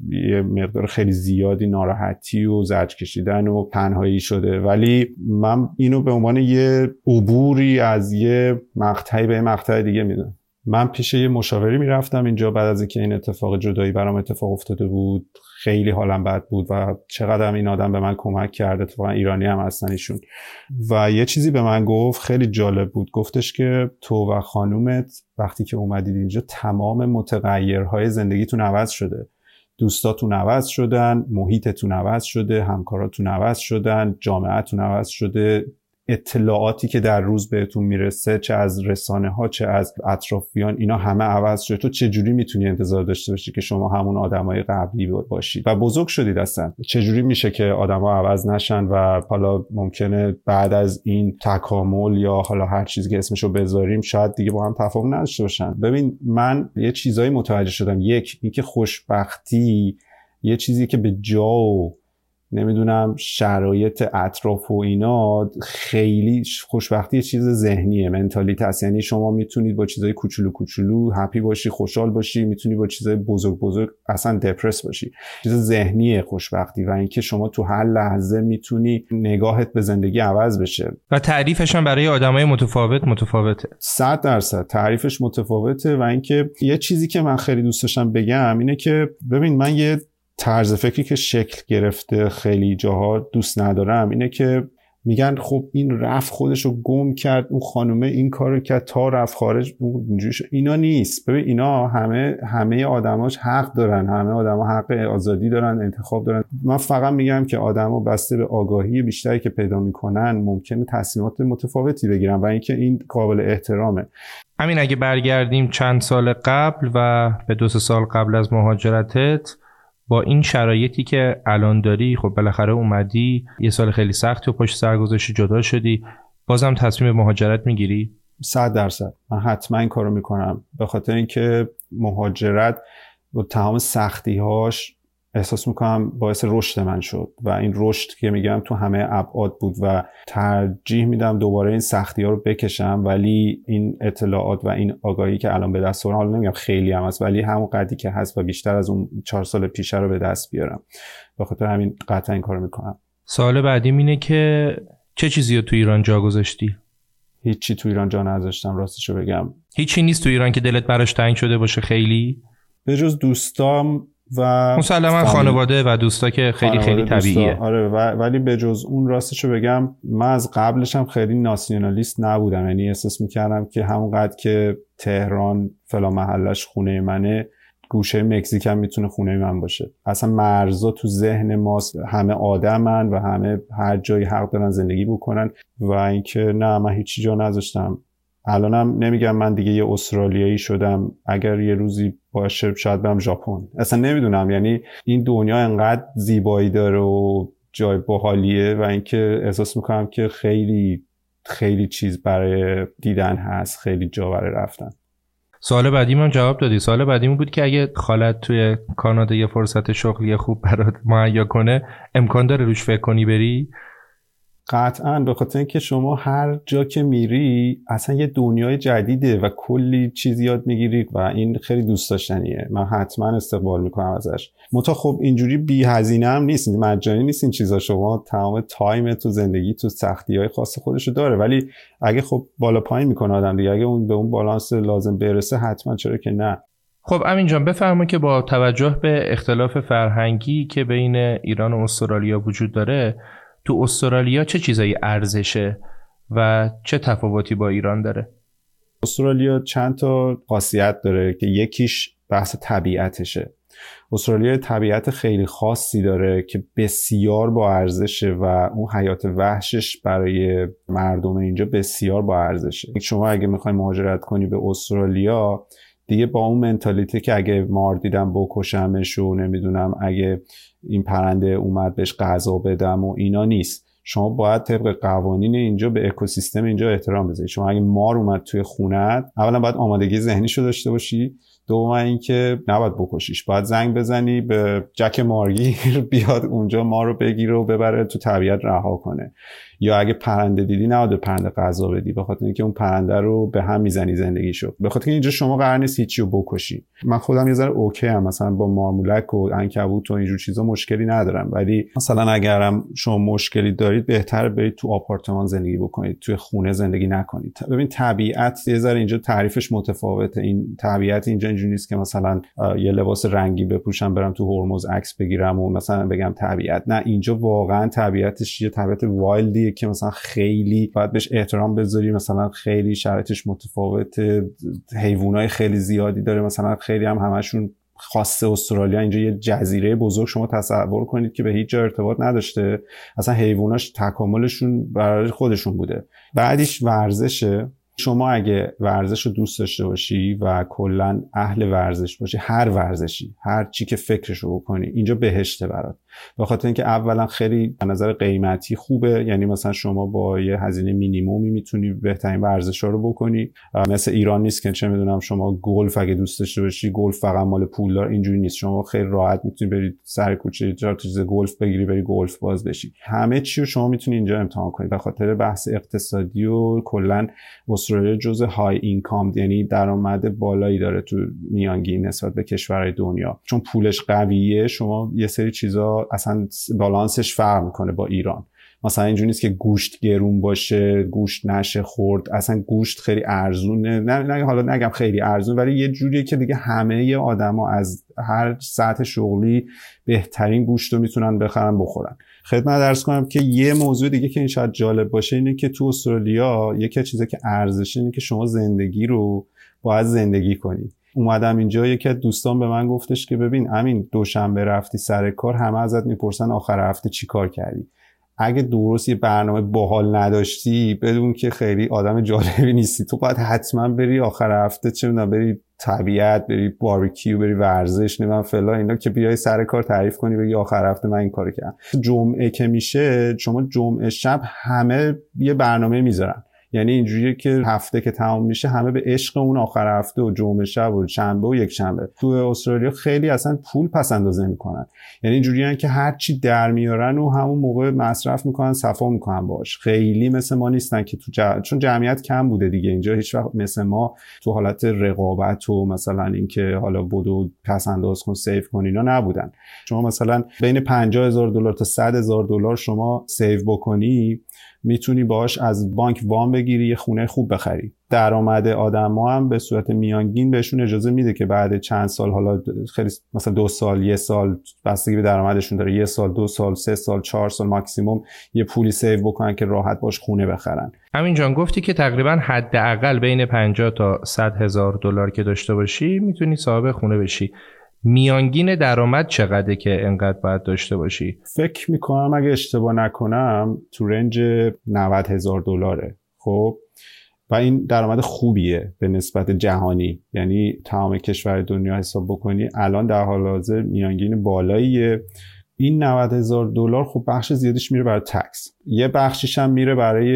یه مقدار خیلی زیادی ناراحتی و زرج کشیدن و تنهایی شده. ولی من اینو به عنوان یه عبوری از یه مقطعی به مقطع دیگه می‌دونم. من پیش یه مشاوری می‌رفتم اینجا بعد از اینکه این اتفاق جدایی برام اتفاق افتاده بود. خیلی حالم بد بود و چقدر این آدم به من کمک کرده اتفاقا ایرانی هم هستن ایشون. و یه چیزی به من گفت خیلی جالب بود. گفتش که تو و خانومت وقتی که اومدید اینجا تمام متغیرهای زندگیتون عوض شده. دوستاتون عوض شدن محیطتون عوض شده همکاراتون عوض شدن جامعتون عوض شده. اطلاعاتی که در روز بهتون می‌رسه چه از رسانه ها چه از اطرافیان اینا همه عوض شده. تو چه جوری می‌تونی انتظار داشته باشی که شما همون آدمای قبلی باشید و بزرگ شدید اصلا. چه جوری میشه که آدما عوض نشن و حالا ممکنه بعد از این تکامل یا حالا هر چیزی که اسمشو بذاریم شاید دیگه با هم تفاهم نداشته باشن. ببین من یه چیزایی متوجه شدم. یک اینکه خوشبختی یه چیزی که به جا و نمی‌دونم شرایط اطراف و اینا خیلی خوشبختی یه چیز ذهنیه منتالیت هست یعنی شما می‌تونید با چیزای کوچولو کوچولو هپی باشی خوشحال باشی می‌تونی با چیزای بزرگ بزرگ اصلا دپرس باشی. چیز ذهنیه خوشبختی و اینکه شما تو هر لحظه می‌تونی نگاهت به زندگی عوض بشه. و تعریفش هم برای آدمای متفاوت متفاوته. 100 درصد. تعریفش متفاوته و اینکه یه چیزی که من خیلی دوست داشتم بگم اینه که ببین من یه طرز فکری که شکل گرفته خیلی جاها دوست ندارم اینه که میگن خب این رفت خودش رو گم کرد اون خانومه این کار کرد تا رفت خارج اینا نیست. ببین اینا همه همه آدماش حق دارن. همه آدما حق آزادی دارن انتخاب دارن. من فقط میگم که آدما بسته به آگاهی بیشتری که پیدا می‌کنن ممکنه تصمیمات متفاوتی بگیرن و اینکه این قابل احترامه. همین اگه برگردیم چند سال قبل و به دو سال قبل از مهاجرتت با این شرایطی که الان داری خب بالاخره اومدی یه سال خیلی سختی و پشت سر گذاشتی جدا شدی بازم تصمیم مهاجرت می‌گیری؟ صد درصد. من حتما این کارو می‌کنم. به خاطر اینکه مهاجرت با تمام سختی هاش احساس می‌کنم باعث رشد من شد و این رشد که میگم تو همه ابعاد بود و ترجیح میدم دوباره این سختی ها رو بکشم ولی این اطلاعات و این آگاهی که الان به دست آوردم حالا نمیگم خیلی هم هست ولی همون قدی که هست و بیشتر از اون چهار سال پیشه رو به دست بیارم. به خاطر همین قطعا این کارو می‌کنم. سال بعدی اینه که چه چیزی رو تو ایران جا گذاشتی؟ هیچی تو ایران جا نذاشتم راستشو بگم. هیچی نیست تو ایران که دلت براش تنگ شده باشه خیلی؟ به جز دوستام و مسلما خانواده و دوستا که خیلی خیلی طبیعیه. آره ولی به جز اون راستشو بگم من از قبلش هم خیلی ناسیونالیست نبودم. یعنی احساس می‌کردم که همونقدر که تهران فلا محلش خونه منه گوشه مکزیک هم می‌تونه خونه من باشه. اصلا مرزا تو ذهن ماست. همه آدمن و همه هر جایی حق دارن زندگی بکنن و اینکه نه من هیچی جا نذاشتم. الانم نمیگم من دیگه یه استرالیایی شدم. اگر یه روزی باشه شاید برم ژاپن. اصلا نمی‌دونم. یعنی این دنیا انقدر زیبایی داره و جای باحالیه و اینکه احساس می‌کنم که خیلی خیلی چیز برای دیدن هست. خیلی جا برای رفتن. سوال بعدی من جواب دادی. سوال بعدی بود که اگه خالت توی کانادا یه فرصت شغلی خوب برات مهیا کنه امکان داره روش فکر کنی بری؟ قطعا به خاطر اینکه شما هر جا که میری اصلا یه دنیای جدیده و کلی چیز یاد می‌گیری و این خیلی دوست داشتنیه. من حتما استقبال می‌کنم ازش. متا خب اینجوری بی هزینه هم نیست. مجانی نیست این چیزا. شما تمام تایم تو زندگی تو سختی های خاص خودشو داره. ولی اگه خب بالا پایین می‌کنه آدم دیگه اگه اون به اون بالانس لازم برسه حتما چرا که نه. خب امین جان بفرما که با توجه به اختلاف فرهنگی که بین ایران و استرالیا وجود داره تو استرالیا چه چیزایی ارزشه و چه تفاوتی با ایران داره؟ استرالیا چند تا خاصیت داره که یکیش بحث طبیعتشه. استرالیا طبیعت خیلی خاصی داره که بسیار با ارزشه و اون حیات وحشش برای مردم اینجا بسیار با ارزشه. شما اگه می‌خوای مهاجرت کنی به استرالیا دیگه با اون منتالیته که اگه مار دیدم بکشمش و نمی‌دونم اگه این پرنده اومد بهش غذا بدم و اینا نیست. شما باید طبق قوانین اینجا به اکوسیستم اینجا احترام بذارید. شما اگه مار اومد توی خونت اولا باید آمادگی ذهنی شو داشته باشی. دوم اینکه نباید بکشیش. باید زنگ بزنی به جک مارگیر بیاد اونجا ما رو بگیره و ببره تو طبیعت رها کنه. یا اگه پرنده دیدی نباید پرنده غذا بدی به خاطر اینکه اون پرنده رو به هم می‌زنی زندگی شو. به خاطر اینجا شما قرار نیست هیچی رو بکشی. من خودم یه ذره اوکی هم مثلا با مارمولک و عنکبوت و اینجور چیزا مشکلی ندارم. ولی مثلا اگرم شما مشکلی دارید بهتر برید تو آپارتمان زندگی بکنید توی خونه زندگی نکنید. ببین طبیعت یه ذره اینجا تعریفش متفاوته. این طبیعت اینجا اینجوری نیست که مثلا یه لباس رنگی بپوشم برم تو هرمز عکس بگیرم و مثلا بگم طبیعت. نه اینجا واقعا طبیعتش یه طبیعت وایلدی که مثلا خیلی باید بهش احترام بذاری مثلا خیلی شرایطش متفاوته حیوانای خیلی زیادی داره مثلا خیلی هم همشون خاص استرالیا اینجا یه جزیره بزرگ شما تصور کنید که به هیچ جا ارتباط نداشته. اصلا حیواناش تکاملشون برای خودشون بوده. بعدیش ورزشه. شما اگه ورزش رو دوست داشته باشی و کلا اهل ورزش باشی هر ورزشی هر چی که فکرش رو بکنی اینجا بهشته برات. به خاطر اینکه اولا خیلی به نظر قیمتی خوبه یعنی مثلا شما با یه هزینه مینیمومی می‌تونی بهترین ورزش رو بکنی. مثل ایران نیست که چه می‌دونم شما گلف اگه دوست داشته باشی گلف فقط مال پولدار اینجوری نیست. شما خیلی راحت می‌تونی برید سر کوچه چهار چیز گلف بگیری بری گلف باز بشی. همه چی رو شما می‌تونی اینجا امتحان کنی. به خاطر بحث اقتصادی و کلا استرالیا جزء های اینکام یعنی درآمد بالایی داره تو میانگین نسبت به کشورهای دنیا. چون پولش قویه شما یه سری چیزا اصلا بالانسش فرق می‌کنه با ایران. مثلا اینجوری نیست که گوشت گرون باشه گوشت نشه خورد. اصلا گوشت خیلی ارزونه نه, نه حالا نگم خیلی ارزون ولی یه جوریه که دیگه همه آدما از هر سطح شغلی بهترین گوشت رو می‌تونن بخرن بخورن. خدمت درس کنم که یه موضوع دیگه که این شاید جالب باشه اینه که تو استرالیا یکی از که ارزشه اینه که شما زندگی رو باید زندگی کنی. اومدم اینجا یکی از دوستان به من گفتش که ببین امین دوشنبه رفتی سر کار همه ازت می‌پرسن آخر هفته چی کار کردی؟ اگه درست یه برنامه باحال نداشتی بدون که خیلی آدم جالبی نیستی. تو باید حتما بری آخر هفته چه بری طبیعت بری باربیکیو بری ورزش نمی‌دونم فلا اینا که بیای سر کار تعریف کنی بگی آخر هفته من این کارو کردم. جمعه که میشه شما جمعه شب همه یه برنامه می‌ذارن. یعنی اینجوریه که هفته که تمام میشه همه به عشق اون آخر هفته و جمعه شب و شنبه و یک شنبه. تو استرالیا خیلی اصلا پول پس اندازه می‌کنن. یعنی اینجوریه که هر چی در میارن و همون موقع مصرف می‌کنن صفا می‌کنن باش خیلی مثل ما نیستن که تو چون جمعیت کم بوده دیگه. اینجا هیچ وقت مثل ما تو حالت رقابت و مثلا اینکه حالا بدو پس انداز کن save کن اینا نبودن. شما مثلا بین 50 هزار دلار تا 100 هزار دلار شما save بکنی می‌تونی باش از بانک وام بگیری یه خونه خوب بخری. درآمد آدما هم به صورت میانگین بهشون اجازه میده که بعد چند سال حالا خیلی مثلا دو سال یه سال بستگی به درآمدشون داره. یه سال دو سال سه سال چهار سال ماکسیموم یه پولی سیو بکنن که راحت باش خونه بخرن. همین جان گفتی که تقریبا حداقل بین 50 تا 100 هزار دلار که داشته باشی می‌تونی صاحب خونه بشی. میانگین درآمد چقدره که انقدر باید داشته باشی؟ فکر می‌کنم اگه اشتباه نکنم تو رنج 90 هزار دلاره. خب و این درآمد خوبیه به نسبت جهانی. یعنی تمام کشور دنیا حساب بکنی الان در حال حاضر میانگین بالاییه. این 90 هزار دلار خب بخش زیادش میره برای تکس یه بخشش هم میره برای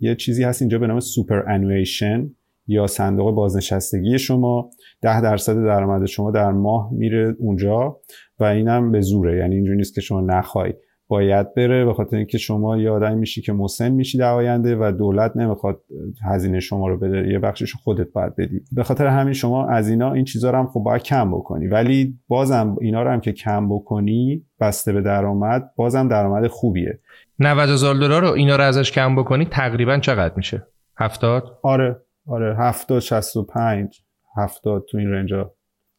یه چیزی هست اینجا به نام سوپر انویشن یا صندوق بازنشستگی شما. ده درصد درآمد شما در ماه میره اونجا و اینم به زوره. یعنی اینجوری نیست که شما نخوای. باید بره به خاطر اینکه شما یه آدمی میشی که مسن میشی در آینده و دولت نمی‌خواد هزینه شما رو بده یه بخشش خودت باید بدی. به خاطر همین شما از اینا این چیزا رو هم خب باید کم بکنی. ولی بازم اینا رو هم که کم بکنی بسته به درآمد بازم درآمد خوبیه. 90 هزار دلار رو اینا رو ازش کم بکنی تقریبا چقدر میشه؟ 70 آره آره 70 65 70 تو این رنجا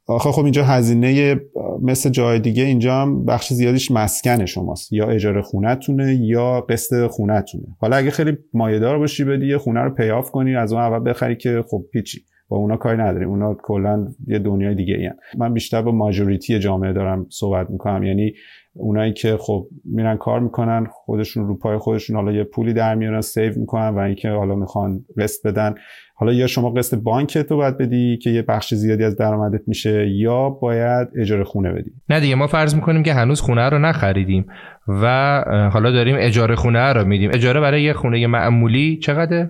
آخه خب اینجا هزینه مثل جای دیگه اینجا هم بخش زیادیش مسکن شماست. یا اجاره خونتونه یا قسط خونتونه حالا اگه خیلی مایهدار باشی بدی یه خونه رو پیاف کنی از اون اول بخری که خب پیچی با اونا کاری نداریم اونا کلا یه دنیای دیگه این من بیشتر با ماجوریتی جامعه دارم صحبت می‌کنم. یعنی اونایی که خب میرن کار می‌کنن خودشون رو پای خودشون حالا یه پولی در میارن سیو می‌کنن و اینکه حالا می‌خوان قسط بدن. حالا یا شما قسط بانک تو باید بدی که یه بخش زیادی از درآمدت میشه یا باید اجاره خونه بدی. نه دیگه ما فرض می‌کنیم که هنوز خونه رو نخریدیم و حالا داریم اجاره خونه رو میدیم. اجاره برای یه خونه معمولی چقدره؟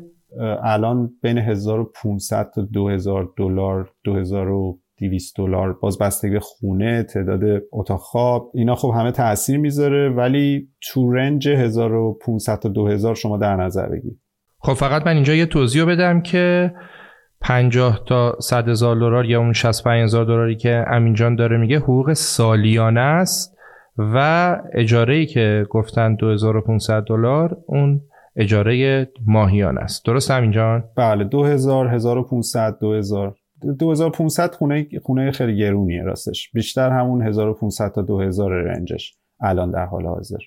الان بین 1500 تا 2000 دلار 2200 دلار باز بستگی به خونه تعداد اتاق خواب اینا خب همه تاثیر می‌ذاره ولی تو رنج 1500 تا 2000 شما در نظر بگیرید خب فقط من اینجا یه توضیح بدم که 50 تا 100 هزار دلار یا اون 65 هزار دلاری که امین جان داره میگه حقوق سالیانه است و اجاره ای که گفتن 2500 دلار اون اجاره ماهیانه است. درست همین جان؟ بله 2000 1500 2000 2500 خونه خونه خیلی گرونیه راستش. بیشتر همون 1500 تا 2000 رنجش الان در حال حاضر.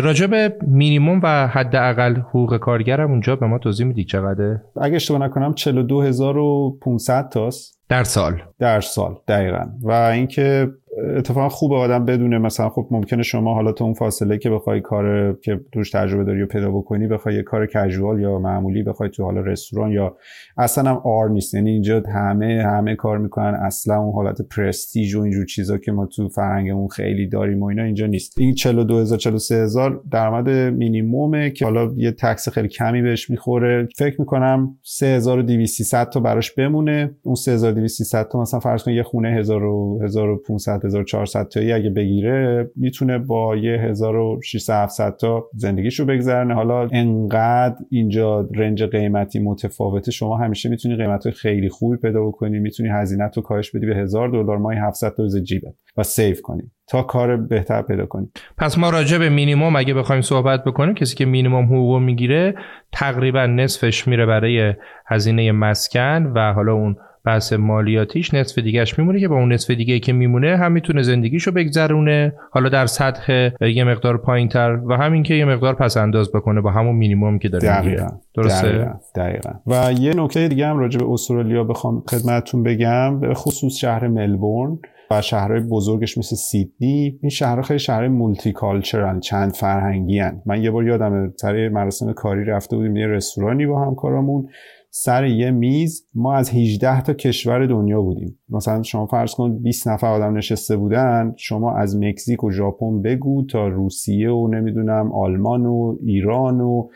راجع به مینیموم و حداقل حقوق کارگرم اونجا به ما توضیح میدی چقدره؟ اگه اشتباه نکنم 42500 تاست. در سال. در سال دقیقا. و اینکه اتفاقا خوب آدم بدونه مثلا خب ممکنه شما حالا تو اون فاصله که بخوای کار که توش تجربه داری و پیدا بکنی بخوای یه کار کژوال یا معمولی بخوای تو حالا رستوران یا اصلا هم آر نیست. یعنی اینجا همه همه کار می‌کنن. اصلا اون حالت پرستیژ و اینجور چیزا که ما تو فرهنگمون خیلی داریم و اینا اینجا نیست. این 42000 43000 درآمد مینیمومه که حالا یه تکس خیلی کمی بهش می‌خوره. فکر می‌کنم 3200 تا براش بمونه. اون 3200 تا مثلا فرض کن یه خونه 1000 1500 1400 تایی اگه بگیره می‌تونه با یه 1600 700 تا زندگیشو بگذرنه. حالا انقدر اینجا رنج قیمتی متفاوته. شما همیشه می‌تونی قیمت خیلی خوبی پیدا بکنی. می‌تونی هزینه تو کاهش بدی به 1000 دلار. ماهی 700 تا جیبت و سیو کنی تا کار بهتر پیدا کنی. پس ما راجع به مینیمم اگه بخوایم صحبت بکنیم کسی که مینیمم حقوق می‌گیره تقریبا نصفش میره برای هزینه مسکن و حالا اون بحث مالیاتیش نصف دیگهش میمونه که با اون نصف دیگه که میمونه هم می‌تونه زندگیشو بگذرونه حالا در سطح یه مقدار پایینتر و همین که یه مقدار پس انداز بکنه با همون مینیمم که داره دقیقا. درسته دقیقا. و یه نکته دیگه هم راجع به استرالیا بخوام خدمتتون بگم به خصوص شهر ملبورن و شهرهای بزرگش مثل سیدنی این شهرها خیلی شهر مولتی کالچرن چند فرهنگی هن. من یه بار یادم سر مراسم کاری رفته بودیم یه رستورانی با همکارامون سر یه میز ما از 18 تا کشور دنیا بودیم. مثلا شما فرض کن 20 نفر آدم نشسته بودن شما از مکزیک و ژاپن بگو تا روسیه و نمی‌دونم آلمان و ایران و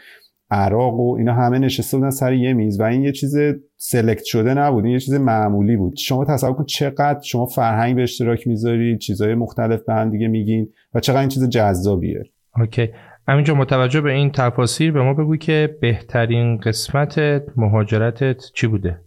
عراق و اینا همه نشسته بودن سر یه میز و این یه چیز سلکت شده نبود این یه چیز معمولی بود. شما تصور کن چقدر شما فرهنگ به اشتراک می‌ذاری چیزهای مختلف به هم دیگه میگین و چقدر این چیز جذابیه. اوکی. همینجا متوجه به این تفاصیل به ما بگو که بهترین قسمت مهاجرتت چی بوده؟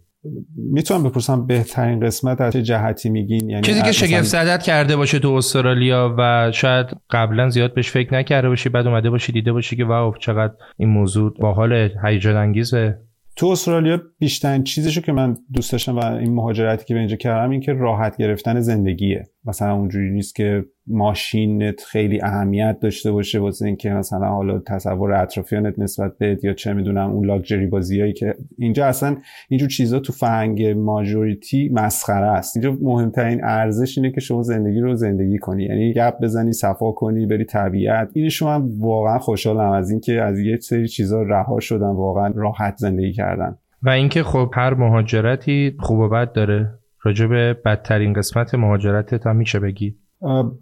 می‌تونم بپرسم بهترین قسمت از چه جهتی میگین؟ یعنی چیزی که شگفت زدت کرده باشه تو استرالیا و شاید قبلا زیاد بهش فکر نکرده باشی بعد اومده باشی دیده باشی که واو چقدر این موضوع با حال هیجان انگیزه. تو استرالیا بیشترین چیزشو که من دوست داشتم و این مهاجرتی که به اینجا کردم این که راحت گرفتن زندگیه. مثلا اونجوری نیست که ماشینت خیلی اهمیت داشته باشه واسه اینکه مثلا حالا تصور اطرافیانت نسبت به یا چه می‌دونم اون لاکچری بازیایی که اینجا اصلا اینجور چیزا تو فرهنگ ماجوریتی مسخره است. اینجا مهمترین ارزش اینه که شما زندگی رو زندگی کنی. یعنی گپ بزنی صفا کنی بری طبیعت. این شما واقعا خوشحالم از اینکه از یه سری چیزا رها شدن واقعا راحت زندگی کردن. و اینکه خب هر مهاجرتی خوب و بد داره. راجع به بدترین قسمت مهاجرتت هم میشه بگی؟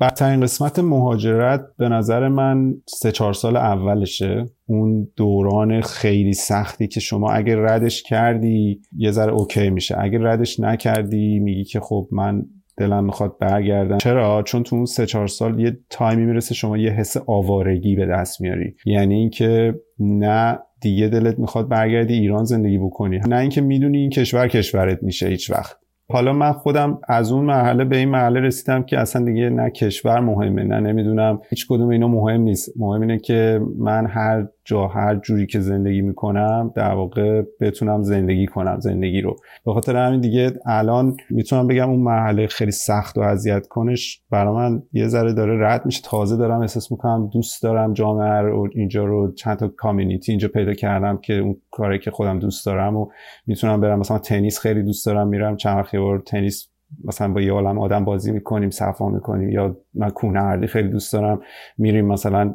بدترین قسمت مهاجرت به نظر من سه چهار سال اولشه. اون دوران خیلی سختی که شما اگر ردش کردی یه ذره اوکی میشه. اگر ردش نکردی میگی که خب من دلم می‌خواد برگردم. چرا؟ چون تو اون سه چهار سال یه تایمی می‌رسه شما یه حس آوارگی به دست میاری. یعنی اینکه نه دیگه دلت می‌خواد برگردی ایران زندگی بکنی. نه اینکه می‌دونی این کشور کشورت میشه هیچ وقت. حالا من خودم از اون مرحله به این مرحله رسیدم که اصلا دیگه نه کشور مهمه نه نمی‌دونم هیچ کدوم اینا مهم نیست. مهم اینه که من هر جا هر جوری که زندگی می‌کنم در واقع بتونم زندگی کنم زندگی رو. به خاطر همین دیگه الان می‌تونم بگم اون مرحله خیلی سخت و اذیت کنش برای من یه ذره داره رد میشه. تازه دارم احساس می‌کنم دوست دارم جامعه رو اینجا رو چند تا community اینجا پیدا کردم که اون کاری که خودم دوست دارم و می‌تونم برم. مثلا تنیس خیلی دوست دارم میرم چند وقت تنیس مثلا با یه عالم آدم بازی می‌کنیم صفا می‌کنیم یا من کوه خیلی دوست دارم میریم مثلا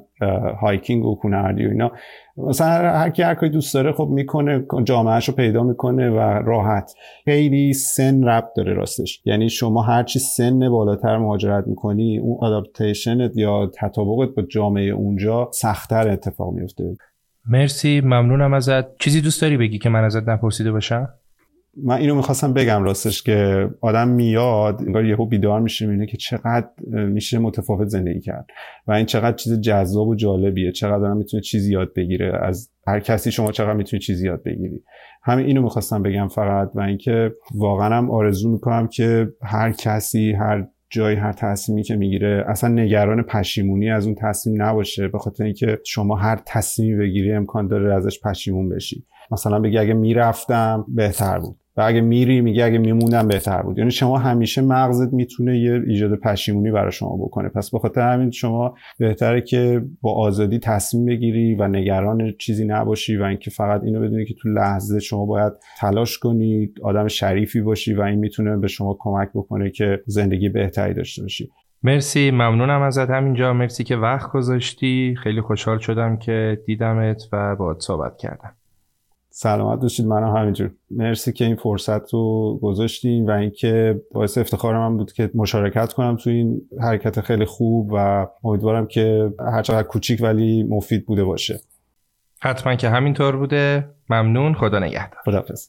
hiking و کوه و اینا. مثلا هر کی هر دوست داره خب می‌کنه جامعهش رو پیدا می‌کنه و راحت. خیلی سن ربط داره راستش. یعنی شما هرچی سن بالاتر مهاجرت می‌کنی اون آداپتیشنت یا تطابقت با جامعه اونجا سختتر اتفاق میفته مرسی ممنونم ازت. چیزی دوست داری بگی که من ازت نپرسیده باشم؟ من اینو می‌خواستم بگم راستش که آدم میاد انگار یهو بیدار میشه می‌بینه که چقدر میشه متفاوت زندگی کرد و این چقدر چیز جذاب و جالبیه. چقدر آدم می‌تونه چیزی یاد بگیره. از هر کسی شما چقدر می‌تونی چیزی یاد بگیری. همین اینو می‌خواستم بگم فقط و اینکه واقعا هم آرزو می‌کنم که هر کسی هر جای هر تصمیمی که می‌گیره اصلا نگران پشیمونی از اون تصمیم نباشه. به خاطر اینکه شما هر تصمیمی بگیری امکان داره ازش پشیمون بشی. مثلا بگی اگه می‌رفتم بهتر بود. و اگه میری میگه اگه میموندم بهتر بود. یعنی شما همیشه مغزت می‌تونه یه ایجاد پشیمونی برای شما بکنه. پس به خاطر همین شما بهتره که با آزادی تصمیم بگیری و نگران چیزی نباشی و اینکه فقط اینو بدونی که تو لحظه شما باید تلاش کنی آدم شریفی باشی و این می‌تونه به شما کمک بکنه که زندگی بهتری داشته باشی. مرسی ممنونم ازت همینجا. مرسی که وقت گذاشتی. خیلی خوشحال شدم که دیدمت و باهات صحبت کردم. سلامت باشید. منم همینجور. مرسی که این فرصت رو گذاشتین و اینکه باعث افتخار من بود که مشارکت کنم تو این حرکت خیلی خوب و امیدوارم که هرچقدر کوچیک ولی مفید بوده باشه. حتما که همینطور بوده. ممنون. خدا نگهدار. خداحافظ.